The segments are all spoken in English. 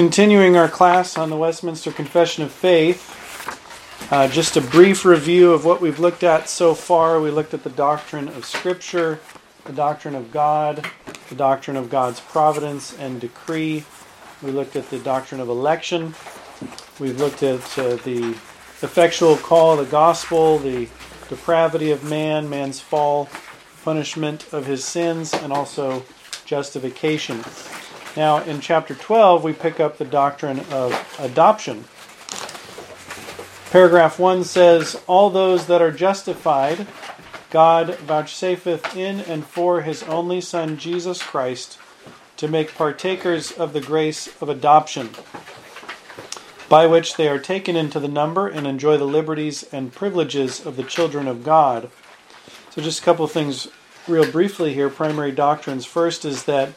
continuing our class on the Westminster Confession of Faith. Uh, just a brief review of what we've looked at so far. We looked at the doctrine of Scripture, the doctrine of God, the doctrine of God's providence and decree. We looked at the doctrine of election. We've looked at uh, the effectual call the gospel, the depravity of man, man's fall, punishment of his sins, and also justification. Now, in chapter 12, we pick up the doctrine of adoption. Paragraph 1 says, All those that are justified, God vouchsafeth in and for his only Son, Jesus Christ, to make partakers of the grace of adoption, by which they are taken into the number and enjoy the liberties and privileges of the children of God. So, just a couple of things, real briefly here. Primary doctrines. First is that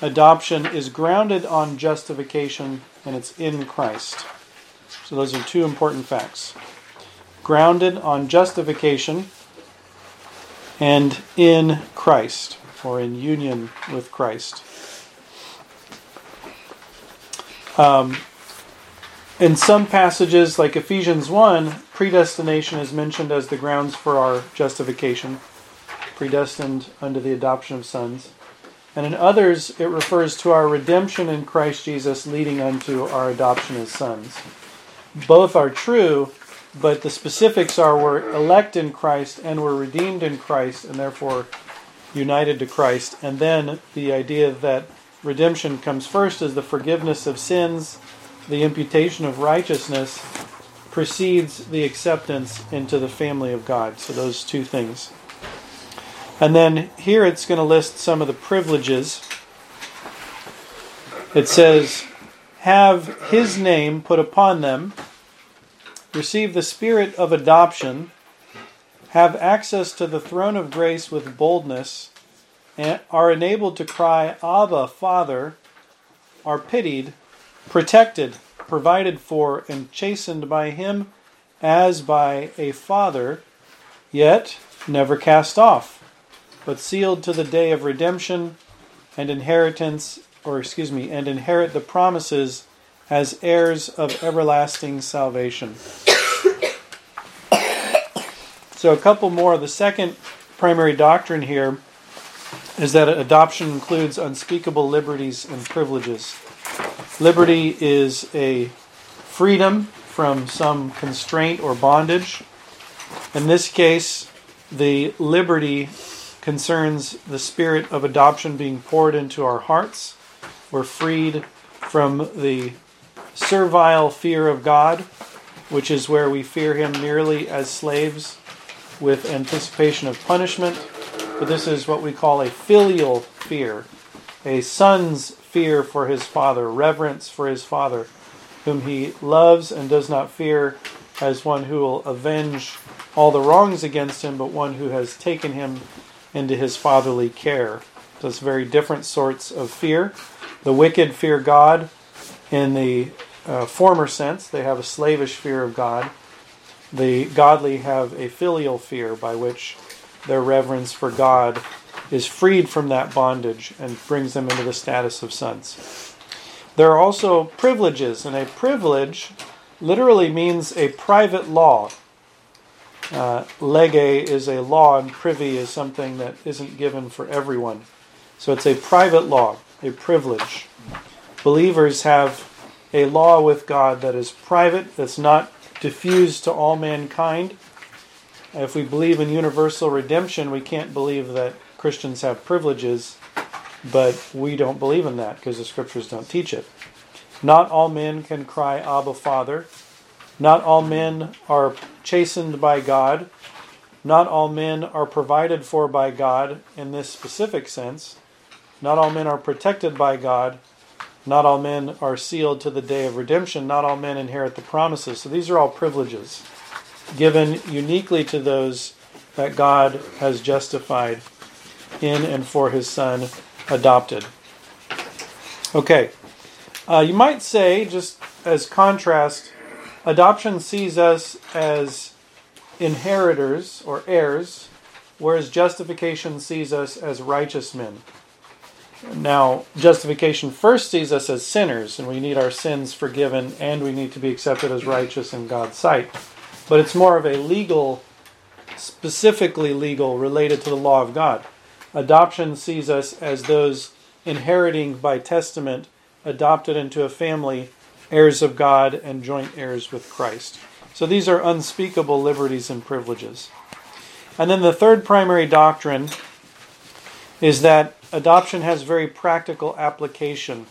adoption is grounded on justification and it's in Christ. So those are two important facts. Grounded on justification and in Christ, or in union with Christ. Um, in some passages, like Ephesians 1, predestination is mentioned as the grounds for our justification, predestined under the adoption of sons. And in others, it refers to our redemption in Christ Jesus leading unto our adoption as sons. Both are true, but the specifics are we're elect in Christ and we're redeemed in Christ and therefore united to Christ. And then the idea that redemption comes first is the forgiveness of sins, the imputation of righteousness precedes the acceptance into the family of God. So those two things. And then here it's going to list some of the privileges. It says, Have his name put upon them, receive the spirit of adoption, have access to the throne of grace with boldness, and are enabled to cry, Abba, Father, are pitied, protected, provided for, and chastened by him as by a father, yet never cast off but sealed to the day of redemption and inheritance, or excuse me, and inherit the promises as heirs of everlasting salvation. so, a couple more. The second primary doctrine here is that adoption includes unspeakable liberties and privileges. Liberty is a freedom from some constraint or bondage. In this case, the liberty concerns the spirit of adoption being poured into our hearts. We're freed from the servile fear of God, which is where we fear Him merely as slaves with anticipation of punishment. But this is what we call a filial fear, a son's fear for his father, reverence for his father, whom he loves and does not fear as one who will avenge all the wrongs against him, but one who has taken him into his fatherly care. It's very different sorts of fear. The wicked fear God in the uh, former sense, they have a slavish fear of God. The godly have a filial fear by which their reverence for God is freed from that bondage and brings them into the status of sons. There are also privileges, and a privilege literally means a private law. Uh, lege is a law, and privy is something that isn't given for everyone. So it's a private law, a privilege. Believers have a law with God that is private, that's not diffused to all mankind. If we believe in universal redemption, we can't believe that Christians have privileges, but we don't believe in that because the scriptures don't teach it. Not all men can cry, Abba, Father. Not all men are chastened by God. Not all men are provided for by God in this specific sense. Not all men are protected by God. Not all men are sealed to the day of redemption. Not all men inherit the promises. So these are all privileges given uniquely to those that God has justified in and for his Son adopted. Okay. Uh, you might say, just as contrast, Adoption sees us as inheritors or heirs, whereas justification sees us as righteous men. Now, justification first sees us as sinners, and we need our sins forgiven, and we need to be accepted as righteous in God's sight. But it's more of a legal, specifically legal, related to the law of God. Adoption sees us as those inheriting by testament, adopted into a family, heirs of God, and joint heirs with Christ. So these are unspeakable liberties and privileges. And then the third primary doctrine is that adoption has very practical application.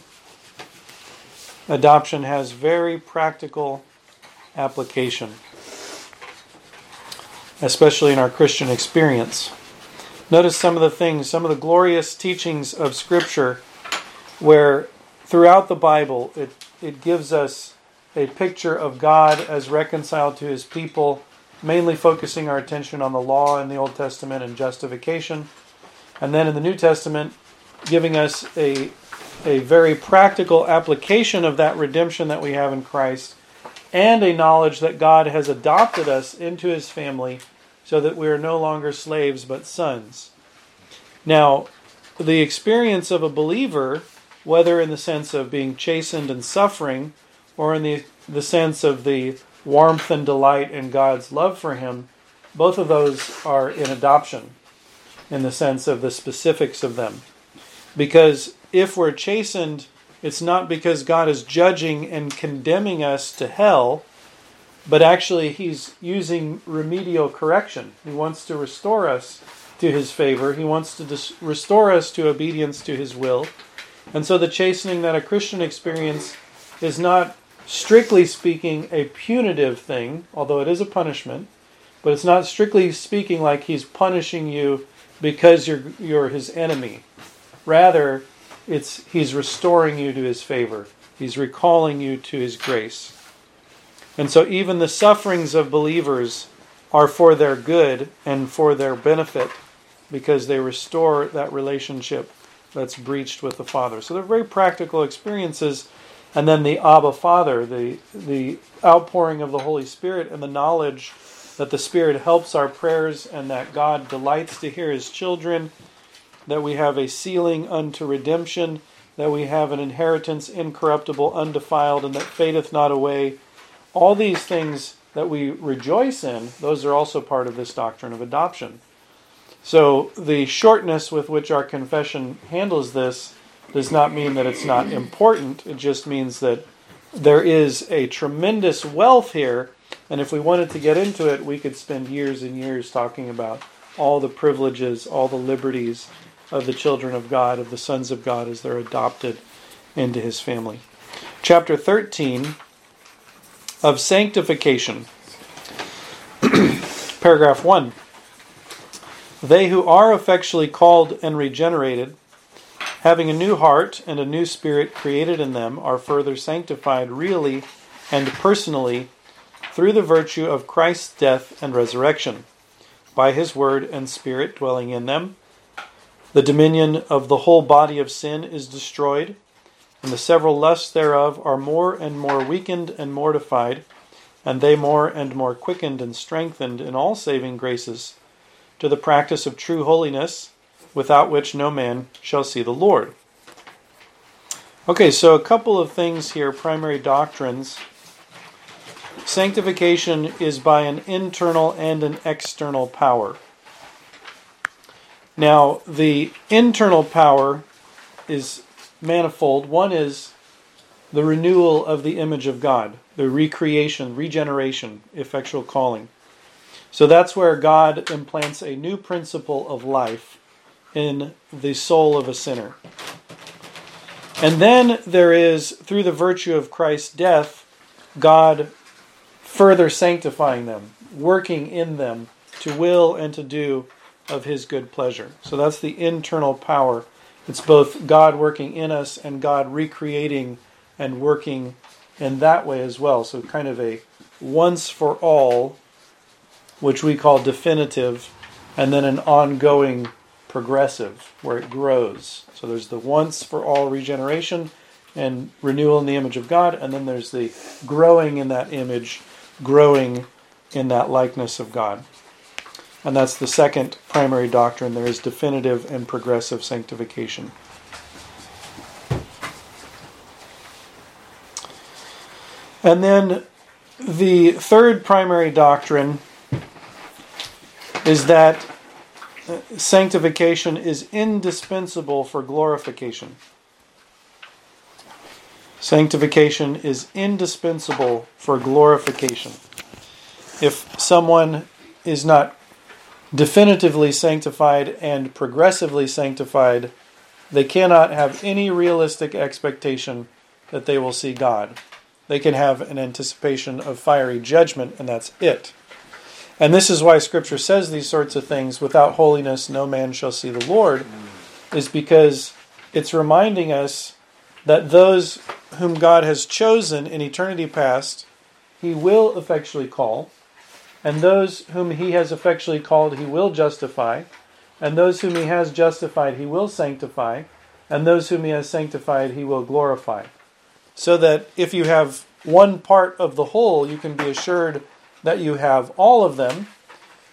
Adoption has very practical application, especially in our Christian experience. Notice some of the things, some of the glorious teachings of Scripture, where throughout the Bible it, it gives us a picture of God as reconciled to his people, mainly focusing our attention on the law in the Old Testament and justification. And then in the New Testament, giving us a, a very practical application of that redemption that we have in Christ and a knowledge that God has adopted us into his family so that we are no longer slaves but sons. Now, the experience of a believer, whether in the sense of being chastened and suffering, or in the, the sense of the warmth and delight in God's love for him, both of those are in adoption in the sense of the specifics of them. Because if we're chastened, it's not because God is judging and condemning us to hell but actually he's using remedial correction. He wants to restore us to his favor. He wants to dis- restore us to obedience to his will. And so the chastening that a Christian experience is not strictly speaking a punitive thing, although it is a punishment, but it's not strictly speaking like he's punishing you because you're you're his enemy. Rather, it's he's restoring you to his favor. He's recalling you to his grace. And so even the sufferings of believers are for their good and for their benefit because they restore that relationship that's breached with the Father. So they're very practical experiences. And then the Abba Father, the, the outpouring of the Holy Spirit and the knowledge that the Spirit helps our prayers and that God delights to hear His children, that we have a sealing unto redemption, that we have an inheritance incorruptible, undefiled, and that fadeth not away all these things that we rejoice in, those are also part of this doctrine of adoption. So the shortness with which our confession handles this does not mean that it's not important. It just means that there is a tremendous wealth here, and if we wanted to get into it, we could spend years and years talking about all the privileges, all the liberties of the children of God, of the sons of God as they're adopted into his family. Chapter 13 of sanctification. Paragraph 1. They who are effectually called and regenerated, having a new heart and a new spirit created in them, are further sanctified really and personally through the virtue of Christ's death and resurrection, by his word and spirit dwelling in them. The dominion of the whole body of sin is destroyed and the several lusts thereof are more and more weakened and mortified, and they more and more quickened and strengthened in all saving graces, to the practice of true holiness, without which no man shall see the Lord. Okay, so a couple of things here, primary doctrines. Sanctification is by an internal and an external power. Now, the internal power is manifold. One is the renewal of the image of God, the recreation, regeneration, effectual calling. So that's where God implants a new principle of life in the soul of a sinner. And then there is, through the virtue of Christ's death, God further sanctifying them, working in them to will and to do of his good pleasure. So that's the internal power it's both God working in us and God recreating and working in that way as well. So, kind of a once for all, which we call definitive, and then an ongoing progressive, where it grows. So there's the once for all regeneration and renewal in the image of God, and then there's the growing in that image, growing in that likeness of God. And that's the second primary doctrine. There is definitive and progressive sanctification. And then the third primary doctrine is that uh, sanctification is indispensable for glorification. Sanctification is indispensable for glorification. If someone is not definitively sanctified and progressively sanctified, they cannot have any realistic expectation that they will see God. They can have an anticipation of fiery judgment, and that's it. And this is why Scripture says these sorts of things without holiness, no man shall see the Lord, is because it's reminding us that those whom God has chosen in eternity past, He will effectually call, and those whom He has effectually called, He will justify, and those whom He has justified, He will sanctify, and those whom He has sanctified, He will glorify. So that if you have one part of the whole, you can be assured that you have all of them.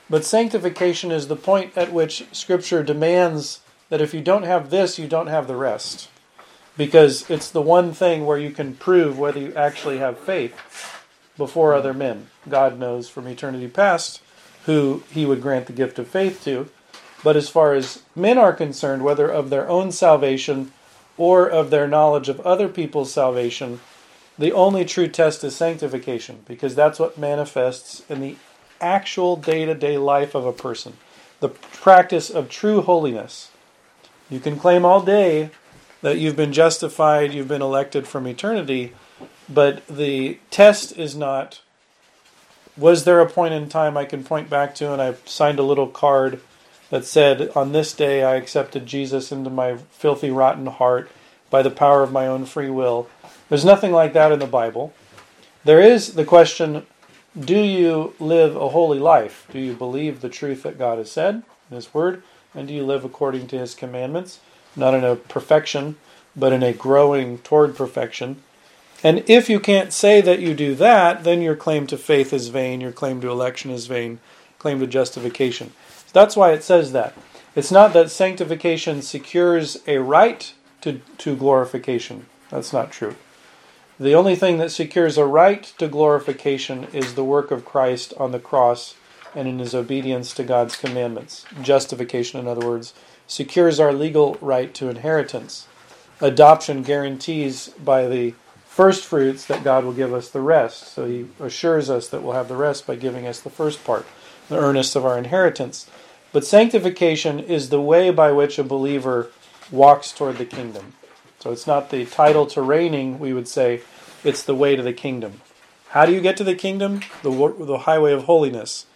But sanctification is the point at which Scripture demands that if you don't have this, you don't have the rest. Because it's the one thing where you can prove whether you actually have faith before other men. God knows from eternity past who He would grant the gift of faith to. But as far as men are concerned, whether of their own salvation or of their knowledge of other people's salvation, the only true test is sanctification, because that's what manifests in the actual day to day life of a person. The practice of true holiness. You can claim all day that you've been justified, you've been elected from eternity, but the test is not was there a point in time I can point back to and I signed a little card that said, On this day I accepted Jesus into my filthy, rotten heart by the power of my own free will. There's nothing like that in the Bible. There is the question do you live a holy life? Do you believe the truth that God has said in His Word? And do you live according to His commandments? Not in a perfection, but in a growing toward perfection. And if you can't say that you do that, then your claim to faith is vain, your claim to election is vain, claim to justification. That's why it says that. It's not that sanctification secures a right to, to glorification. That's not true. The only thing that secures a right to glorification is the work of Christ on the cross and in his obedience to God's commandments. Justification, in other words, secures our legal right to inheritance. Adoption guarantees by the first fruits that God will give us the rest. So he assures us that we'll have the rest by giving us the first part, the earnest of our inheritance. But sanctification is the way by which a believer walks toward the kingdom. So it's not the title to reigning, we would say, it's the way to the kingdom. How do you get to the kingdom? The, the highway of holiness.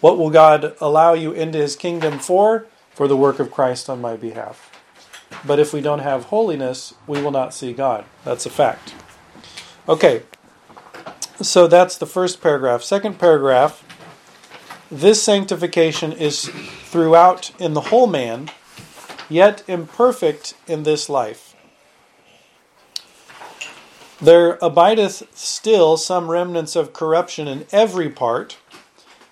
What will God allow you into his kingdom for? For the work of Christ on my behalf. But if we don't have holiness, we will not see God. That's a fact. Okay, so that's the first paragraph. Second paragraph this sanctification is throughout in the whole man yet imperfect in this life. There abideth still some remnants of corruption in every part,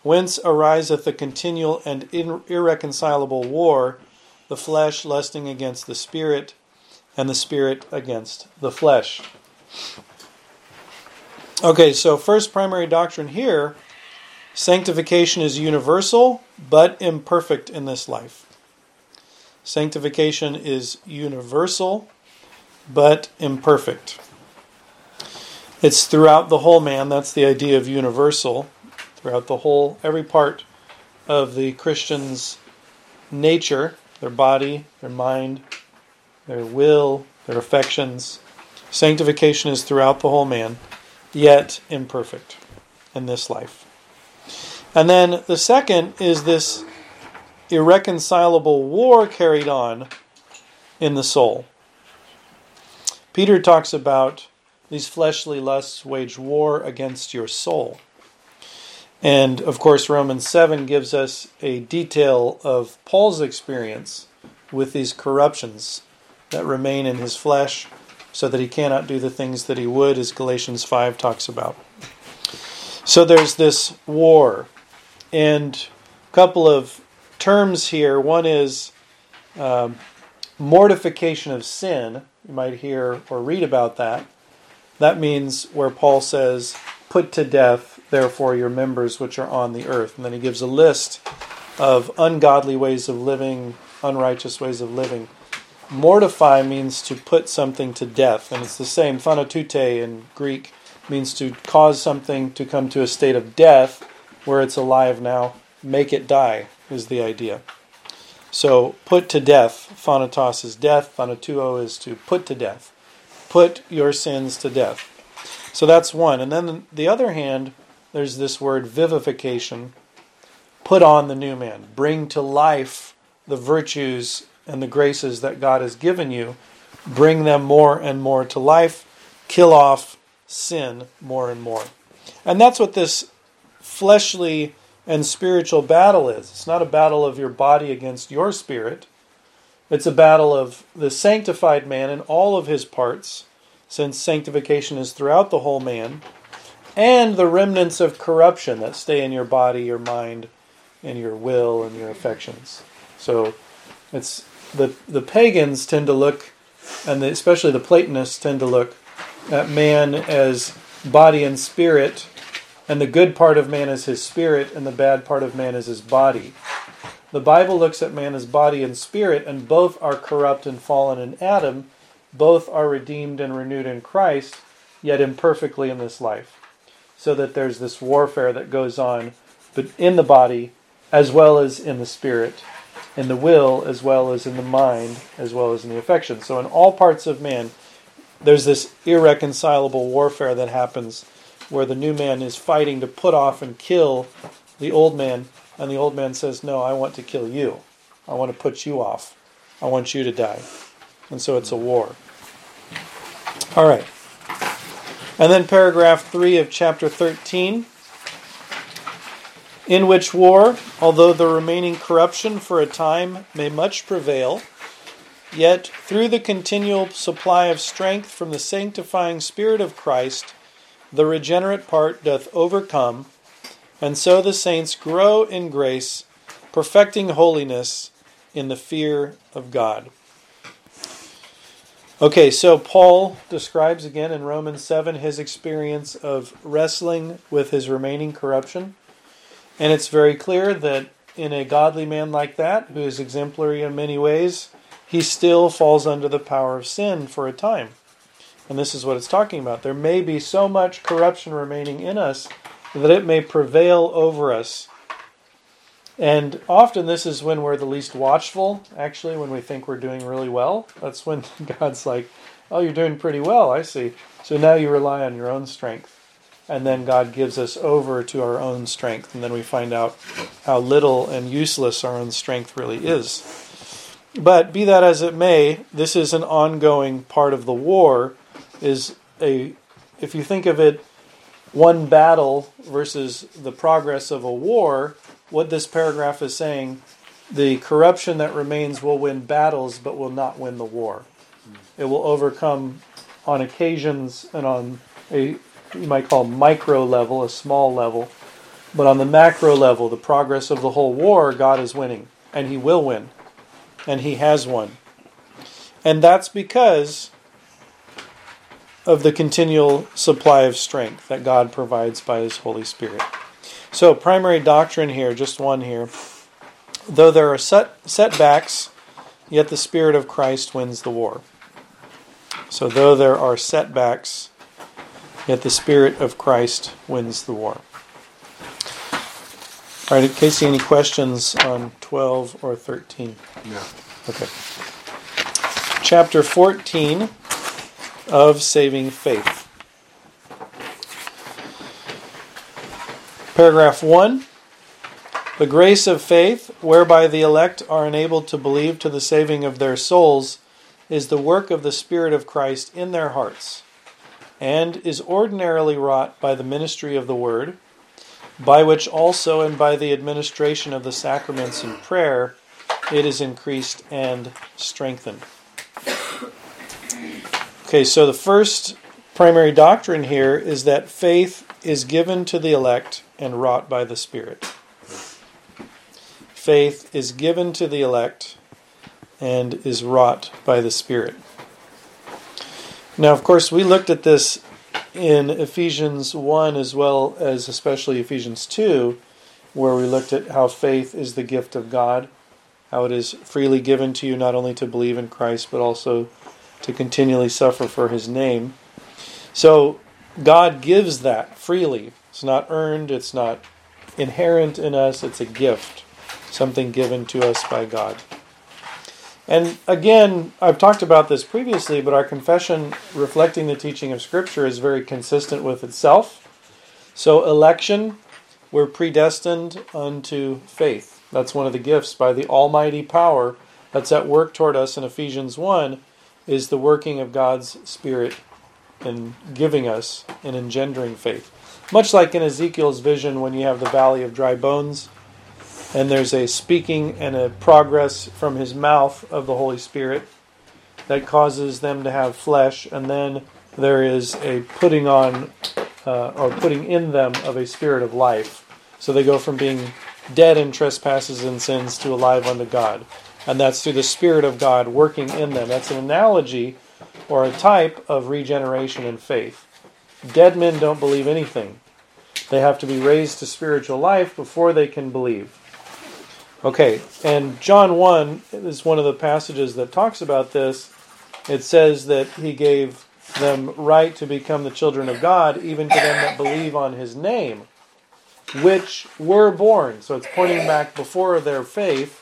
whence ariseth a continual and irreconcilable war, the flesh lusting against the spirit, and the spirit against the flesh. Okay, so first primary doctrine here sanctification is universal but imperfect in this life. Sanctification is universal but imperfect. It's throughout the whole man. That's the idea of universal. Throughout the whole, every part of the Christian's nature, their body, their mind, their will, their affections. Sanctification is throughout the whole man, yet imperfect in this life. And then the second is this irreconcilable war carried on in the soul. Peter talks about these fleshly lusts wage war against your soul. And of course, Romans 7 gives us a detail of Paul's experience with these corruptions that remain in his flesh so that he cannot do the things that he would, as Galatians 5 talks about. So there's this war. And a couple of terms here. One is um, mortification of sin. You might hear or read about that. That means where Paul says, Put to death, therefore, your members which are on the earth. And then he gives a list of ungodly ways of living, unrighteous ways of living. Mortify means to put something to death, and it's the same. Thanatute in Greek means to cause something to come to a state of death where it's alive now. Make it die is the idea. So put to death, thanatos is death, thanatuo is to put to death. Put your sins to death. So that's one. And then the other hand, there's this word vivification. Put on the new man. Bring to life the virtues and the graces that God has given you. Bring them more and more to life. Kill off sin more and more. And that's what this fleshly and spiritual battle is. It's not a battle of your body against your spirit. It's a battle of the sanctified man in all of his parts, since sanctification is throughout the whole man, and the remnants of corruption that stay in your body, your mind, and your will and your affections. So it's the the pagans tend to look and the, especially the Platonists tend to look at man as body and spirit and the good part of man is his spirit, and the bad part of man is his body. The Bible looks at man as body and spirit, and both are corrupt and fallen in Adam. Both are redeemed and renewed in Christ, yet imperfectly in this life. So that there's this warfare that goes on but in the body as well as in the spirit, in the will as well as in the mind, as well as in the affections. So in all parts of man, there's this irreconcilable warfare that happens where the new man is fighting to put off and kill the old man, and the old man says, No, I want to kill you. I want to put you off. I want you to die. And so it's a war. All right. And then paragraph 3 of chapter 13. In which war, although the remaining corruption for a time may much prevail, yet through the continual supply of strength from the sanctifying Spirit of Christ, the regenerate part doth overcome, and so the saints grow in grace, perfecting holiness in the fear of God. Okay, so Paul describes again in Romans 7 his experience of wrestling with his remaining corruption. And it's very clear that in a godly man like that, who is exemplary in many ways, he still falls under the power of sin for a time. And this is what it's talking about. There may be so much corruption remaining in us that it may prevail over us. And often this is when we're the least watchful, actually, when we think we're doing really well. That's when God's like, Oh, you're doing pretty well, I see. So now you rely on your own strength. And then God gives us over to our own strength. And then we find out how little and useless our own strength really is. But be that as it may, this is an ongoing part of the war is a if you think of it one battle versus the progress of a war, what this paragraph is saying, the corruption that remains will win battles but will not win the war. It will overcome on occasions and on a you might call micro level, a small level, but on the macro level, the progress of the whole war, God is winning, and He will win, and He has won. And that's because of the continual supply of strength that God provides by His Holy Spirit. So, primary doctrine here, just one here. Though there are set, setbacks, yet the Spirit of Christ wins the war. So, though there are setbacks, yet the Spirit of Christ wins the war. All right, Casey, any questions on 12 or 13? No. Okay. Chapter 14 of saving faith. Paragraph 1 The grace of faith, whereby the elect are enabled to believe to the saving of their souls, is the work of the Spirit of Christ in their hearts, and is ordinarily wrought by the ministry of the Word, by which also and by the administration of the sacraments and prayer it is increased and strengthened. Okay, so the first primary doctrine here is that faith is given to the elect and wrought by the Spirit. Faith is given to the elect and is wrought by the Spirit. Now, of course, we looked at this in Ephesians 1 as well as especially Ephesians 2, where we looked at how faith is the gift of God, how it is freely given to you not only to believe in Christ, but also to continually suffer for his name. So God gives that freely. It's not earned, it's not inherent in us, it's a gift, something given to us by God. And again, I've talked about this previously, but our confession reflecting the teaching of Scripture is very consistent with itself. So, election, we're predestined unto faith. That's one of the gifts by the almighty power that's at work toward us in Ephesians 1 is the working of God's Spirit in giving us and engendering faith. Much like in Ezekiel's vision when you have the valley of dry bones, and there's a speaking and a progress from his mouth of the Holy Spirit that causes them to have flesh, and then there is a putting on uh, or putting in them of a spirit of life. So they go from being dead in trespasses and sins to alive unto God. And that's through the Spirit of God working in them. That's an analogy or a type of regeneration in faith. Dead men don't believe anything. They have to be raised to spiritual life before they can believe. Okay, and John 1 is one of the passages that talks about this. It says that he gave them right to become the children of God, even to them that believe on his name, which were born. So it's pointing back before their faith,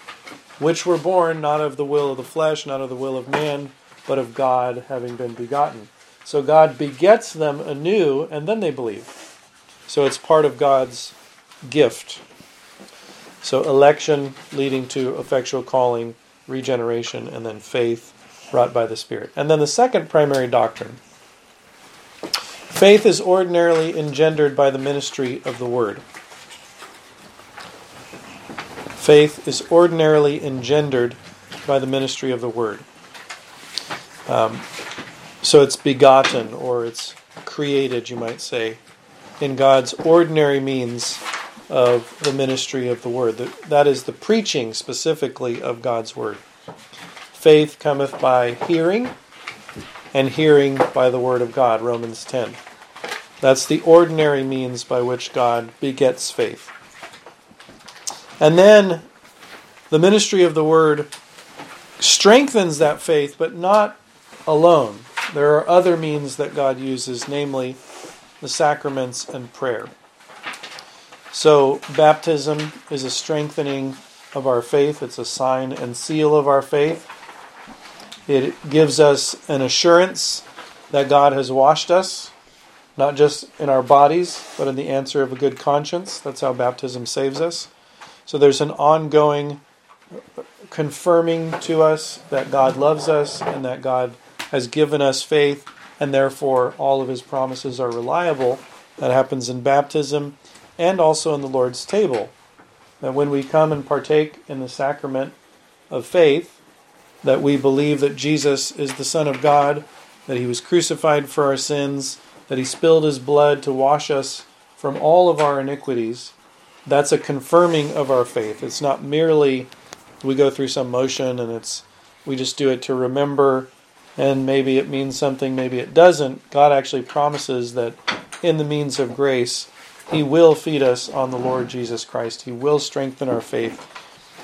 which were born not of the will of the flesh, not of the will of man, but of God having been begotten. So God begets them anew, and then they believe. So it's part of God's gift so election leading to effectual calling, regeneration, and then faith wrought by the Spirit. And then the second primary doctrine faith is ordinarily engendered by the ministry of the Word. Faith is ordinarily engendered by the ministry of the Word. Um, so it's begotten or it's created, you might say, in God's ordinary means of the ministry of the word. That is the preaching specifically of God's word. Faith cometh by hearing, and hearing by the word of God, Romans 10. That's the ordinary means by which God begets faith. And then the ministry of the word strengthens that faith, but not alone. There are other means that God uses, namely the sacraments and prayer. So, baptism is a strengthening of our faith, it's a sign and seal of our faith. It gives us an assurance that God has washed us, not just in our bodies, but in the answer of a good conscience. That's how baptism saves us. So, there's an ongoing confirming to us that God loves us and that God has given us faith, and therefore all of his promises are reliable. That happens in baptism and also in the Lord's table. That when we come and partake in the sacrament of faith, that we believe that Jesus is the Son of God, that he was crucified for our sins, that he spilled his blood to wash us from all of our iniquities, that's a confirming of our faith. It's not merely we go through some motion and it's we just do it to remember and maybe it means something, maybe it doesn't. God actually promises that in the means of grace he will feed us on the Lord Jesus Christ. He will strengthen our faith.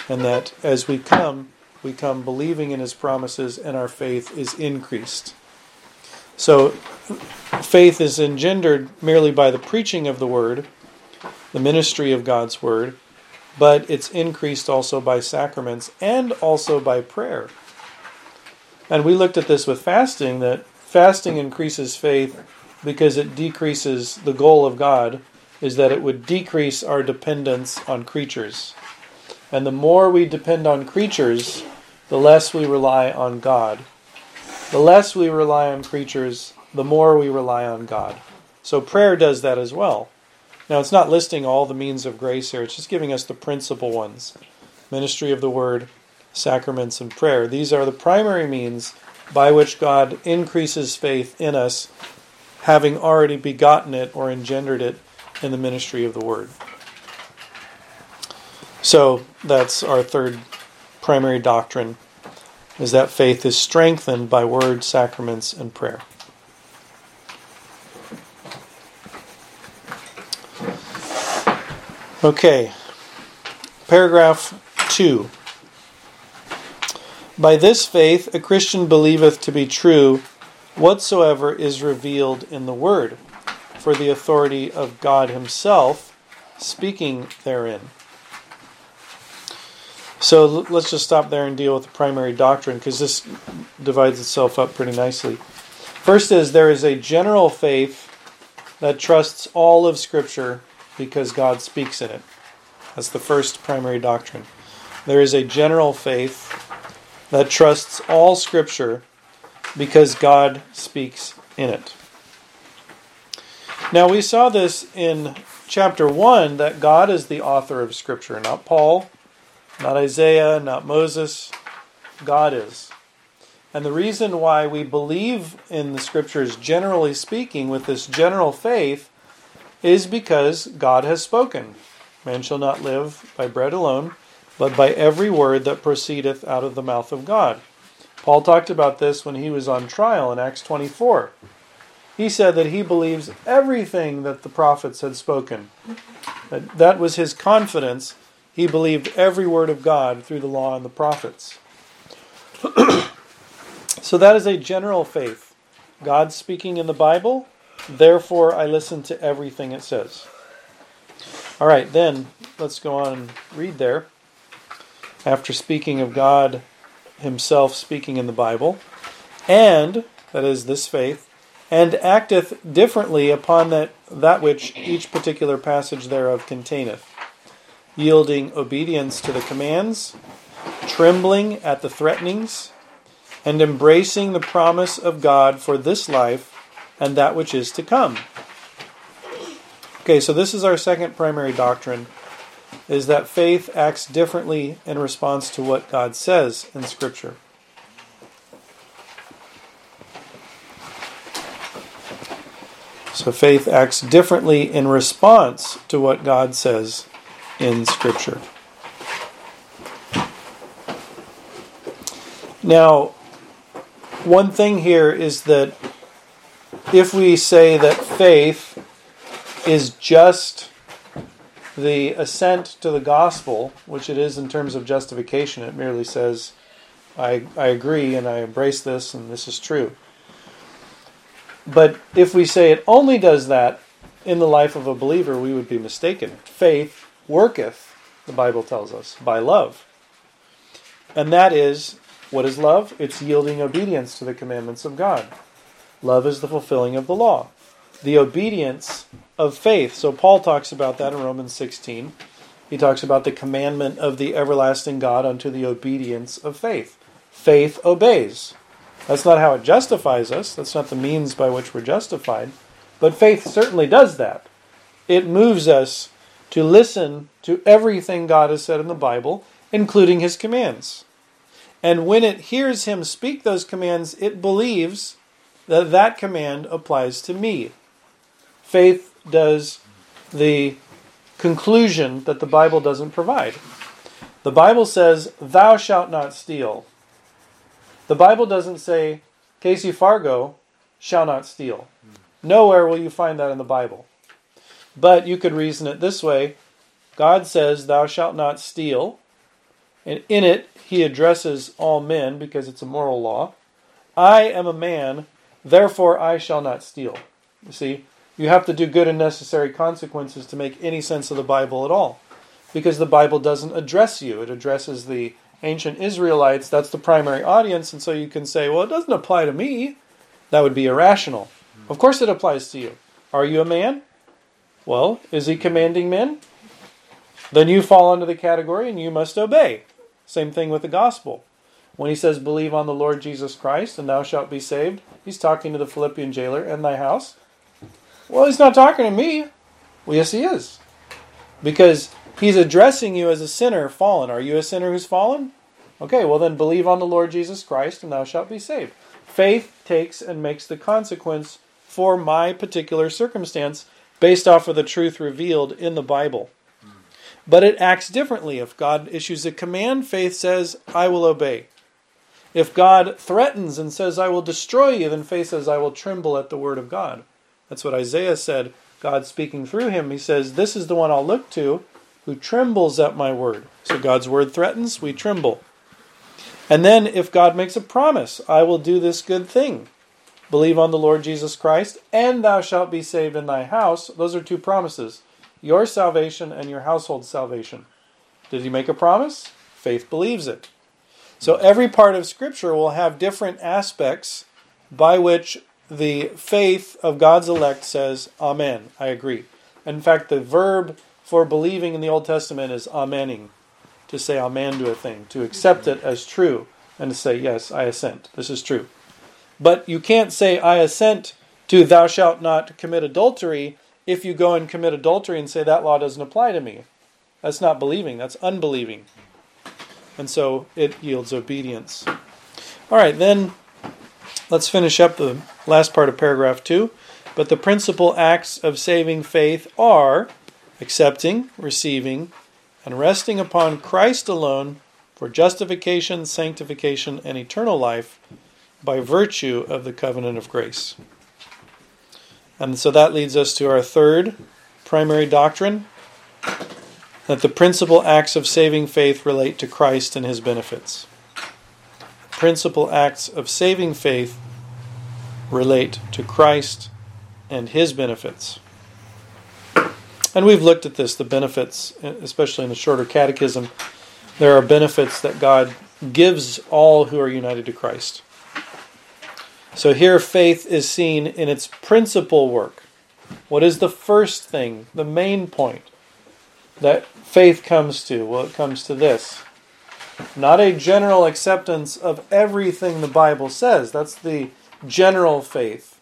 And that as we come, we come believing in His promises and our faith is increased. So, faith is engendered merely by the preaching of the Word, the ministry of God's Word, but it's increased also by sacraments and also by prayer. And we looked at this with fasting that fasting increases faith because it decreases the goal of God is that it would decrease our dependence on creatures. And the more we depend on creatures, the less we rely on God. The less we rely on creatures, the more we rely on God. So prayer does that as well. Now, it's not listing all the means of grace here, it's just giving us the principal ones ministry of the word, sacraments, and prayer. These are the primary means by which God increases faith in us, having already begotten it or engendered it in the ministry of the word. So that's our third primary doctrine is that faith is strengthened by word, sacraments, and prayer. Okay, paragraph 2. By this faith a Christian believeth to be true whatsoever is revealed in the Word, for the authority of God Himself speaking therein. So let's just stop there and deal with the primary doctrine because this divides itself up pretty nicely. First is there is a general faith that trusts all of Scripture because God speaks in it. That's the first primary doctrine. There is a general faith that trusts all Scripture because God speaks in it. Now, we saw this in chapter 1 that God is the author of Scripture, not Paul, not Isaiah, not Moses. God is. And the reason why we believe in the Scriptures, generally speaking, with this general faith, is because God has spoken. Man shall not live by bread alone, but by every word that proceedeth out of the mouth of God. Paul talked about this when he was on trial in Acts 24. He said that he believes everything that the prophets had spoken. That, that was his confidence. He believed every word of God through the law and the prophets. so that is a general faith. God speaking in the Bible, therefore I listen to everything it says. All right, then let's go on and read there after speaking of God Himself speaking in the Bible, and, that is, this faith, and acteth differently upon that, that which each particular passage thereof containeth, yielding obedience to the commands, trembling at the threatenings, and embracing the promise of God for this life and that which is to come. Okay, so this is our second primary doctrine is that faith acts differently in response to what God says in Scripture. So faith acts differently in response to what God says in Scripture. Now, one thing here is that if we say that faith is just the assent to the gospel, which it is in terms of justification, it merely says, I, I agree and I embrace this and this is true. But if we say it only does that in the life of a believer, we would be mistaken. Faith worketh, the Bible tells us, by love. And that is, what is love? It's yielding obedience to the commandments of God. Love is the fulfilling of the law. The obedience of faith. So Paul talks about that in Romans 16. He talks about the commandment of the everlasting God unto the obedience of faith. Faith obeys. That's not how it justifies us. That's not the means by which we're justified. But faith certainly does that. It moves us to listen to everything God has said in the Bible, including his commands. And when it hears him speak those commands, it believes that that command applies to me. Faith does the conclusion that the Bible doesn't provide. The Bible says, Thou shalt not steal. The Bible doesn't say, Casey Fargo shall not steal. Nowhere will you find that in the Bible. But you could reason it this way God says, Thou shalt not steal. And in it, he addresses all men because it's a moral law. I am a man, therefore I shall not steal. You see, you have to do good and necessary consequences to make any sense of the Bible at all. Because the Bible doesn't address you, it addresses the ancient Israelites. That's the primary audience, and so you can say, well, it doesn't apply to me. That would be irrational. Of course, it applies to you. Are you a man? Well, is he commanding men? Then you fall under the category and you must obey. Same thing with the gospel. When he says, Believe on the Lord Jesus Christ and thou shalt be saved, he's talking to the Philippian jailer and thy house. Well, he's not talking to me. Well, yes, he is. Because he's addressing you as a sinner fallen. Are you a sinner who's fallen? Okay, well, then believe on the Lord Jesus Christ and thou shalt be saved. Faith takes and makes the consequence for my particular circumstance based off of the truth revealed in the Bible. But it acts differently. If God issues a command, faith says, I will obey. If God threatens and says, I will destroy you, then faith says, I will tremble at the word of God. That's what Isaiah said. God speaking through him, he says, This is the one I'll look to. who trembles at my word. So God's word threatens, we tremble. And then if God makes a promise, I will do this good thing. Believe on the Lord Jesus Christ, and thou shalt be saved in thy house. Those are two promises your salvation and your household salvation. Did he make a promise? Faith believes it. So every part of Scripture will have different aspects by which the faith of God's elect says, Amen. I agree. In fact, the verb for believing in the Old Testament is amening, to say amen to a thing, to accept it as true, and to say, Yes, I assent. This is true. But you can't say, I assent to thou shalt not commit adultery if you go and commit adultery and say that law doesn't apply to me. That's not believing, that's unbelieving. And so it yields obedience. All right, then let's finish up the last part of paragraph 2. But the principal acts of saving faith are accepting, receiving, and resting upon Christ alone for justification, sanctification, and eternal life by virtue of the covenant of grace. And so that leads us to our third primary doctrine that the principal acts of saving faith relate to Christ and his benefits. Principal acts of saving faith relate to Christ and his benefits. And we've looked at this, the benefits, especially in the shorter catechism. There are benefits that God gives all who are united to Christ. So here faith is seen in its principal work. What is the first thing, the main point that faith comes to? Well, it comes to this. Not a general acceptance of everything the Bible says. That's the general faith.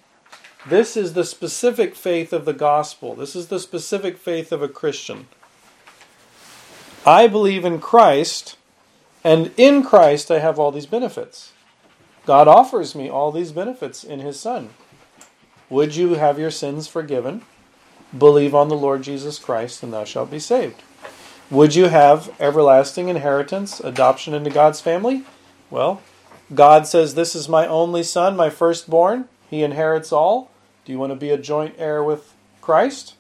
This is the specific faith of the gospel. This is the specific faith of a Christian. I believe in Christ, and in Christ I have all these benefits. God offers me all these benefits in His Son. Would you have your sins forgiven? Believe on the Lord Jesus Christ, and thou shalt be saved. Would you have everlasting inheritance, adoption into God's family? Well, God says, This is my only son, my firstborn. He inherits all. Do you want to be a joint heir with Christ?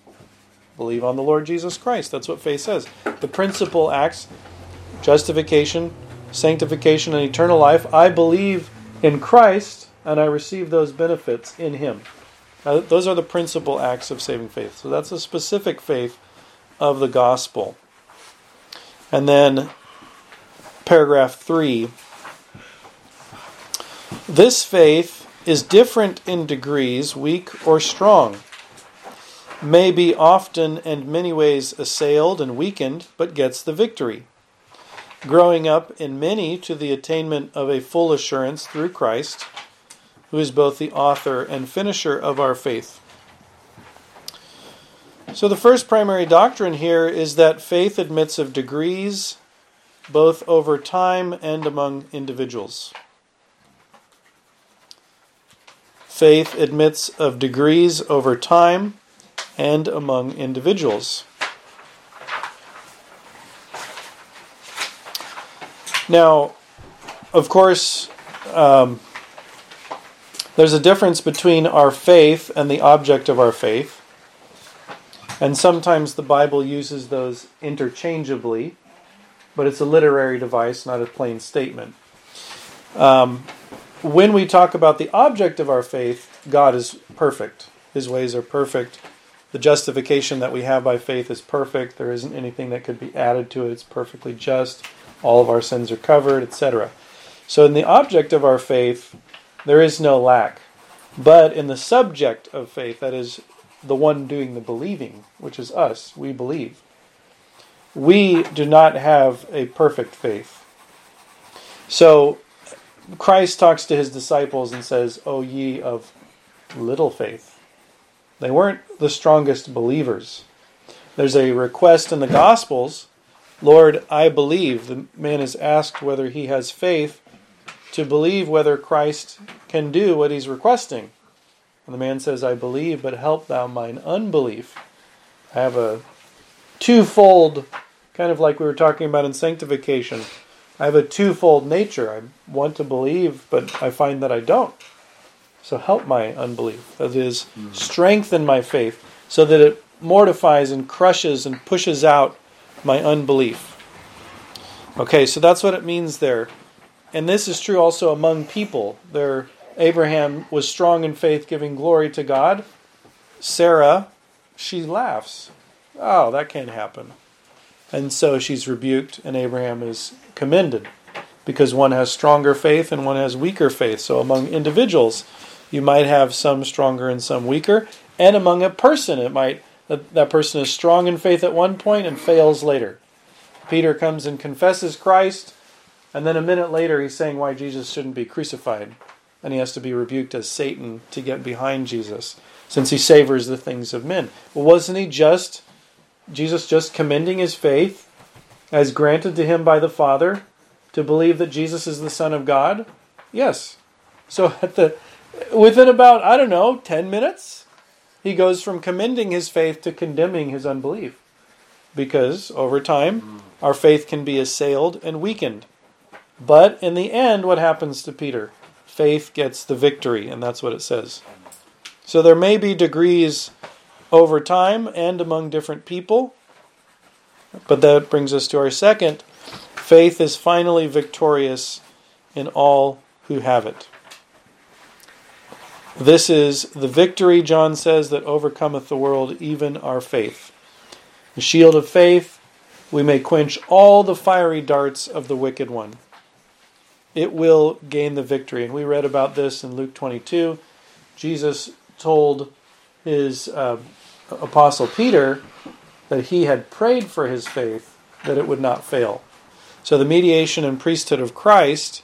Believe on the Lord Jesus Christ. That's what faith says. The principal acts justification, sanctification, and eternal life. I believe in Christ and I receive those benefits in Him. Now, those are the principal acts of saving faith. So that's a specific faith of the gospel. And then paragraph 3 this faith is different in degrees, weak or strong, may be often and many ways assailed and weakened, but gets the victory. Growing up in many to the attainment of a full assurance through Christ, who is both the author and finisher of our faith. So, the first primary doctrine here is that faith admits of degrees, both over time and among individuals. Faith admits of degrees over time and among individuals. Now, of course, um, there's a difference between our faith and the object of our faith. And sometimes the Bible uses those interchangeably, but it's a literary device, not a plain statement. Um, when we talk about the object of our faith, God is perfect. His ways are perfect. The justification that we have by faith is perfect. There isn't anything that could be added to it. It's perfectly just. All of our sins are covered, etc. So, in the object of our faith, there is no lack. But in the subject of faith, that is the one doing the believing, which is us, we believe, we do not have a perfect faith. So, Christ talks to his disciples and says, O ye of little faith. They weren't the strongest believers. There's a request in the Gospels Lord, I believe. The man is asked whether he has faith to believe whether Christ can do what he's requesting. And the man says, I believe, but help thou mine unbelief. I have a twofold, kind of like we were talking about in sanctification. I have a twofold nature. I want to believe, but I find that I don't. So help my unbelief. That is, mm-hmm. strengthen my faith so that it mortifies and crushes and pushes out my unbelief. Okay, so that's what it means there. And this is true also among people. There Abraham was strong in faith, giving glory to God. Sarah, she laughs. Oh, that can't happen. And so she's rebuked, and Abraham is commended because one has stronger faith and one has weaker faith. So among individuals, you might have some stronger and some weaker. And among a person, it might that, that person is strong in faith at one point and fails later. Peter comes and confesses Christ, and then a minute later he's saying why Jesus shouldn't be crucified. And he has to be rebuked as Satan to get behind Jesus, since he savors the things of men. Well, wasn't he just Jesus just commending his faith as granted to him by the Father to believe that Jesus is the Son of God? Yes. So at the within about, I don't know, ten minutes, he goes from commending his faith to condemning his unbelief. Because over time our faith can be assailed and weakened. But in the end, what happens to Peter? Faith gets the victory, and that's what it says. So there may be degrees over time and among different people. But that brings us to our second. Faith is finally victorious in all who have it. This is the victory, John says, that overcometh the world, even our faith. The shield of faith, we may quench all the fiery darts of the wicked one. It will gain the victory. And we read about this in Luke 22. Jesus told his uh, apostle Peter that he had prayed for his faith that it would not fail. So the mediation and priesthood of Christ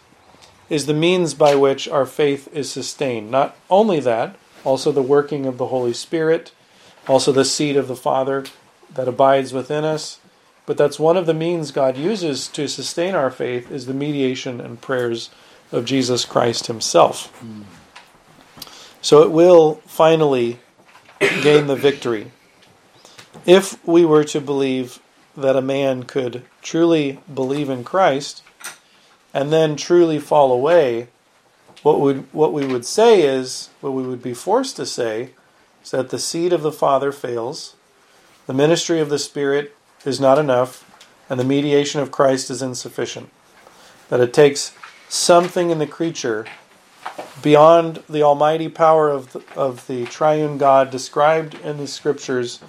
is the means by which our faith is sustained. Not only that, also the working of the Holy Spirit, also the seed of the Father that abides within us. But that's one of the means God uses to sustain our faith is the mediation and prayers of Jesus Christ himself. So it will finally gain the victory. If we were to believe that a man could truly believe in Christ, and then truly fall away, what would what we would say is what we would be forced to say is that the seed of the Father fails, the ministry of the Spirit is not enough, and the mediation of Christ is insufficient. That it takes something in the creature beyond the almighty power of the, of the triune God described in the scriptures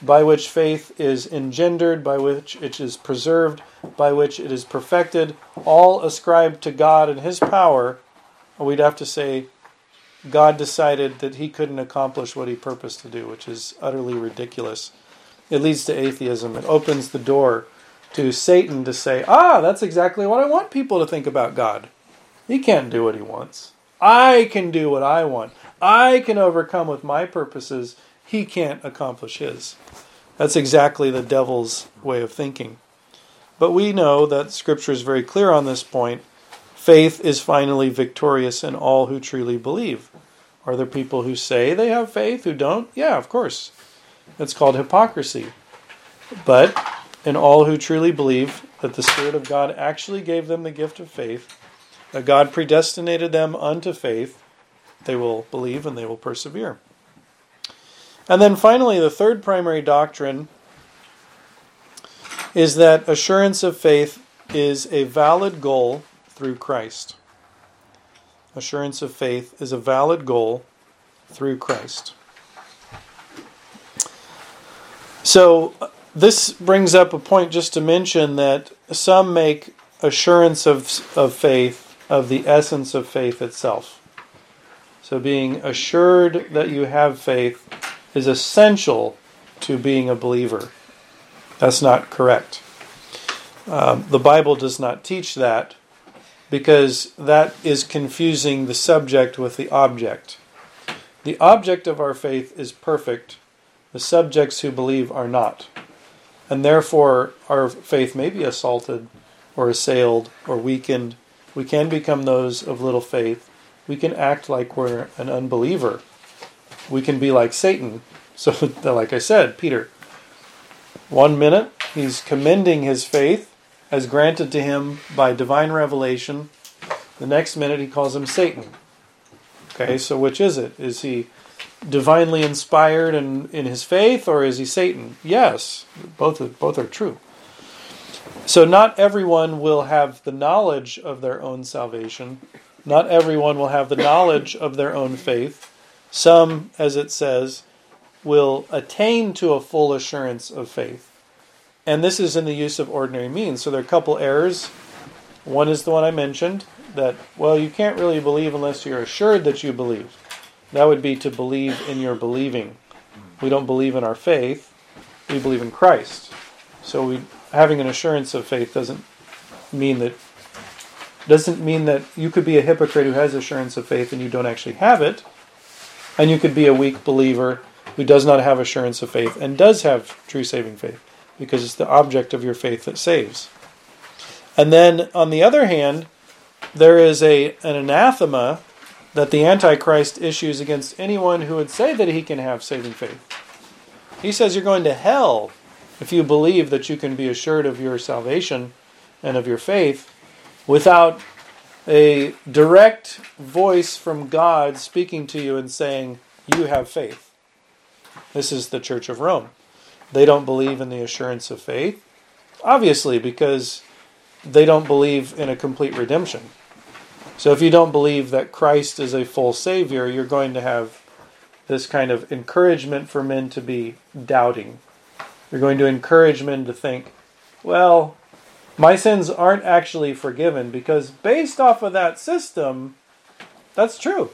by which faith is engendered, by which it is preserved, by which it is perfected, all ascribed to God and His power, we'd have to say God decided that He couldn't accomplish what He purposed to do, which is utterly ridiculous. It leads to atheism. It opens the door to Satan to say, ah, that's exactly what I want people to think about God. He can't do what He wants. I can do what I want. I can overcome with my purposes he can't accomplish his. That's exactly the devil's way of thinking. But we know that Scripture is very clear on this point. Faith is finally victorious in all who truly believe. Are there people who say they have faith who don't? Yeah, of course. That's called hypocrisy. But in all who truly believe that the Spirit of God actually gave them the gift of faith, that God predestinated them unto faith, they will believe and they will persevere. And then finally, the third primary doctrine is that assurance of faith is a valid goal through Christ. Assurance of faith is a valid goal through Christ. So, this brings up a point just to mention that some make assurance of, of faith of the essence of faith itself. So, being assured that you have faith is essential to being a believer. That's not correct. Um, the Bible does not teach that because that is confusing the subject with the object. The object of our faith is perfect, the subjects who believe are not. And therefore, our faith may be assaulted or assailed or weakened. We can become those of little faith. We can act like we're an unbeliever we can be like Satan. So, like I said, Peter, one minute he's commending his faith as granted to him by divine revelation. The next minute he calls him Satan. Okay, so which is it? Is he divinely inspired in, in his faith or is he Satan? Yes, both, both are true. So, not everyone will have the knowledge of their own salvation. Not everyone will have the knowledge of their own faith. Some, as it says, will attain to a full assurance of faith. And this is in the use of ordinary means. So, there are a couple errors. One is the one I mentioned that, well, you can't really believe unless you're assured that you believe. That would be to believe in your believing. We don't believe in our faith, we believe in Christ. So we having an assurance of faith doesn't mean that doesn't mean that you could be a hypocrite who has assurance of faith and you don't actually have it, and you could be a weak believer who does not have assurance of faith and does have true saving faith, because it's the object of your faith that saves. And then on the other hand, there is a an anathema that the Antichrist issues against anyone who would say that he can have saving faith. He says you're going to hell if you believe that you can be assured of your salvation and of your faith without a direct voice from God speaking to you and saying, You have faith. This is the Church of Rome. They don't believe in the assurance of faith, obviously, because they don't believe in a complete redemption. So if you don't believe that Christ is a full Savior, you're going to have this kind of encouragement for men to be doubting. You're going to encourage men to think, well, my sins aren't actually forgiven because based off of that system, that's true.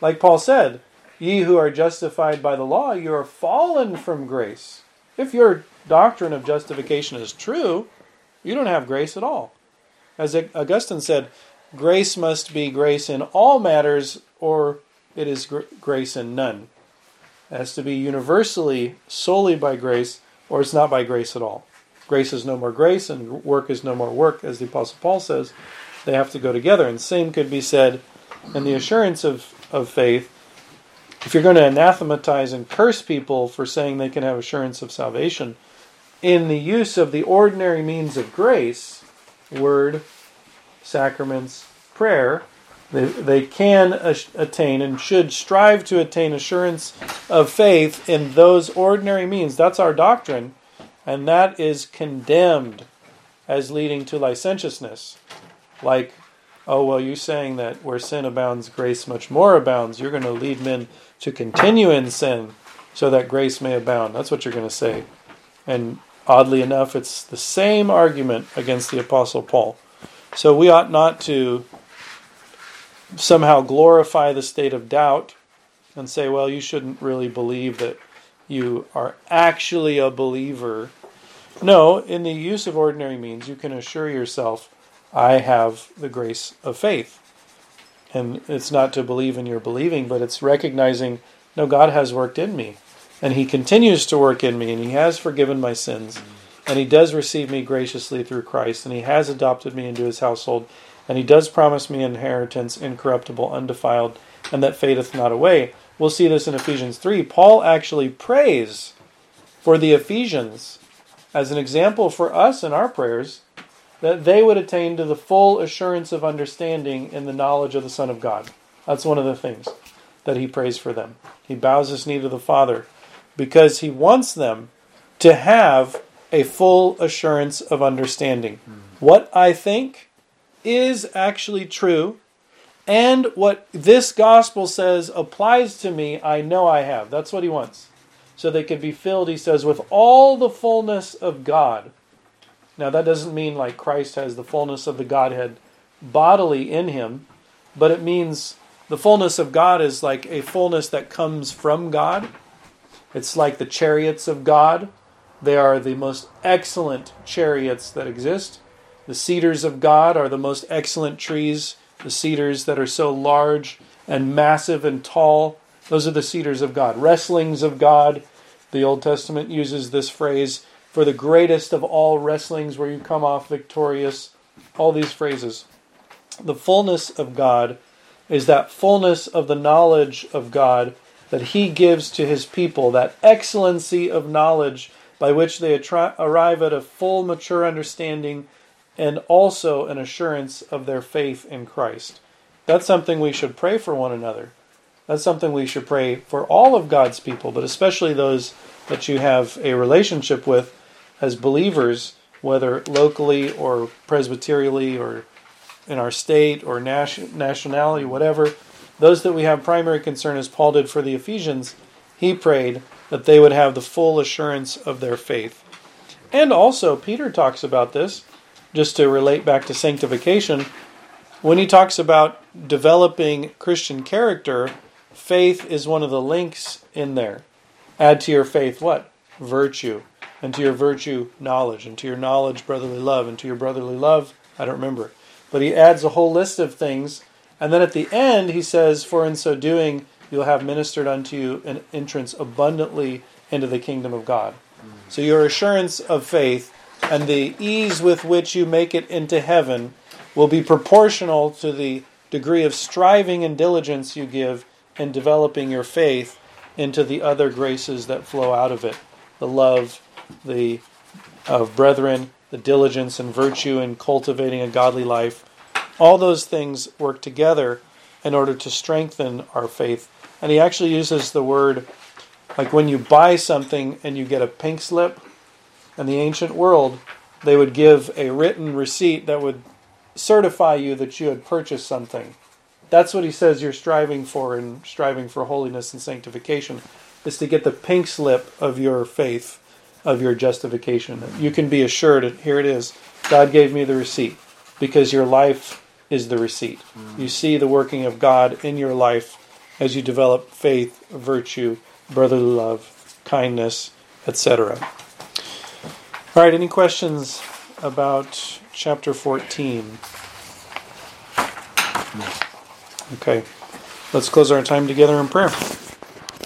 Like Paul said, ye who are justified by the law, you are fallen from grace. If your doctrine of justification is true, you don't have grace at all. As Augustine said, grace must be grace in all matters, or it is gr- grace in none. It has to be universally solely by grace, or it's not by grace at all. Grace is no more grace, and work is no more work, as the Apostle Paul says. They have to go together. And same could be said in the assurance of, of faith. If you're going to anathematize and curse people for saying they can have assurance of salvation, in the use of the ordinary means of grace, word, sacraments, prayer, they, they can attain and should strive to attain assurance of faith in those ordinary means. That's our doctrine, and that is condemned as leading to licentiousness. Like, oh, well, you're saying that where sin abounds, grace much more abounds. You're going to lead men to continue in sin so that grace may abound. That's what you're going to say. And oddly enough, it's the same argument against the Apostle Paul. So we ought not to somehow glorify the state of doubt and say, well, you shouldn't really believe that you are actually a believer. No, in the use of ordinary means, you can assure yourself, I have the grace of faith. And it's not to believe in your believing, but it's recognizing, no, God has worked in me. And He continues to work in me, and He has forgiven my sins. And He does receive me graciously through Christ, and He has adopted me into His household and he does promise me inheritance incorruptible, undefiled, and that fadeth not away. We'll see this in Ephesians 3. Paul actually prays for the Ephesians as an example for us in our prayers that they would attain to the full assurance of understanding in the knowledge of the Son of God. That's one of the things that he prays for them. He bows his knee to the Father because he wants them to have a full assurance of understanding. Mm. What I think is actually true, and what this gospel says applies to me, I know I have. That's what he wants. So they can be filled, he says, with all the fullness of God. Now, that doesn't mean like Christ has the fullness of the Godhead bodily in him, but it means the fullness of God is like a fullness that comes from God. It's like the chariots of God. They are the most excellent chariots that exist. The cedars of God are the most excellent trees, the cedars that are so large and massive and tall. Those are the cedars of God. Wrestlings of God. The Old Testament uses this phrase for the greatest of all wrestlings where you come off victorious. All these phrases. The fullness of God is that fullness of the knowledge of God that He gives to His people, that excellency of knowledge by which they arrive at a full, mature understanding and also an assurance of their faith in Christ. That's something we should pray for one another. That's something we should pray for all of God's people, but especially those that you have a relationship with as believers, whether locally or presbyterially or in our state or nation, nationality, whatever, those that we have primary concern, as Paul did for the Ephesians, he prayed that they would have the full assurance of their faith. And also, Peter talks about this, just to relate back to sanctification. When he talks about developing Christian character, faith is one of the links in there. Add to your faith what? Virtue. And to your virtue, knowledge. And to your knowledge, brotherly love. And to your brotherly love, I don't remember. But he adds a whole list of things. And then at the end, he says, For in so doing, you'll have ministered unto you an entrance abundantly into the kingdom of God. So your assurance of faith and the ease with which you make it into heaven will be proportional to the degree of striving and diligence you give in developing your faith into the other graces that flow out of it the love the of brethren the diligence and virtue in cultivating a godly life all those things work together in order to strengthen our faith and he actually uses the word like when you buy something and you get a pink slip in the ancient world they would give a written receipt that would certify you that you had purchased something. That's what he says you're striving for and striving for holiness and sanctification is to get the pink slip of your faith of your justification. You can be assured here it is god gave me the receipt because your life is the receipt. You see the working of god in your life as you develop faith virtue brotherly love kindness etc all right any questions about chapter 14 Okay. Let's close our time together in prayer.